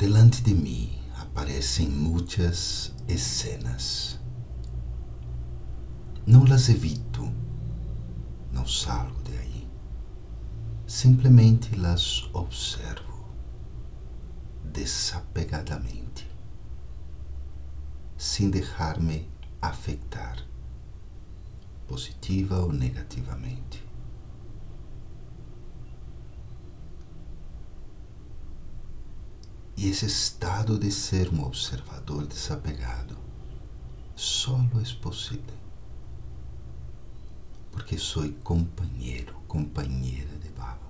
delante de mim aparecem muitas escenas. Não las evito, não salgo de aí. Simplesmente las observo desapegadamente, sem deixar-me afetar, positiva ou negativamente. E esse estado de ser um observador desapegado só é possível porque sou companheiro, companheira de Baba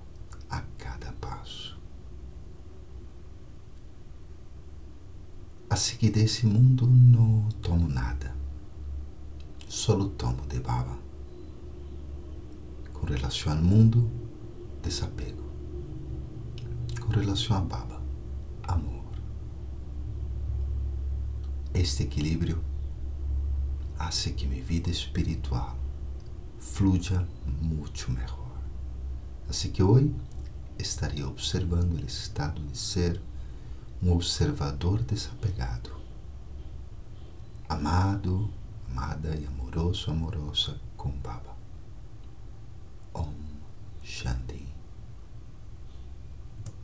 a cada passo. Assim que desse mundo não tomo nada, só tomo de Baba. Com relação ao mundo, desapego. Com relação a Baba, Este equilíbrio hace que minha vida espiritual fluya muito melhor. Assim que hoje estaria observando o estado de ser um observador desapegado, amado, amada e amoroso, amorosa com Baba.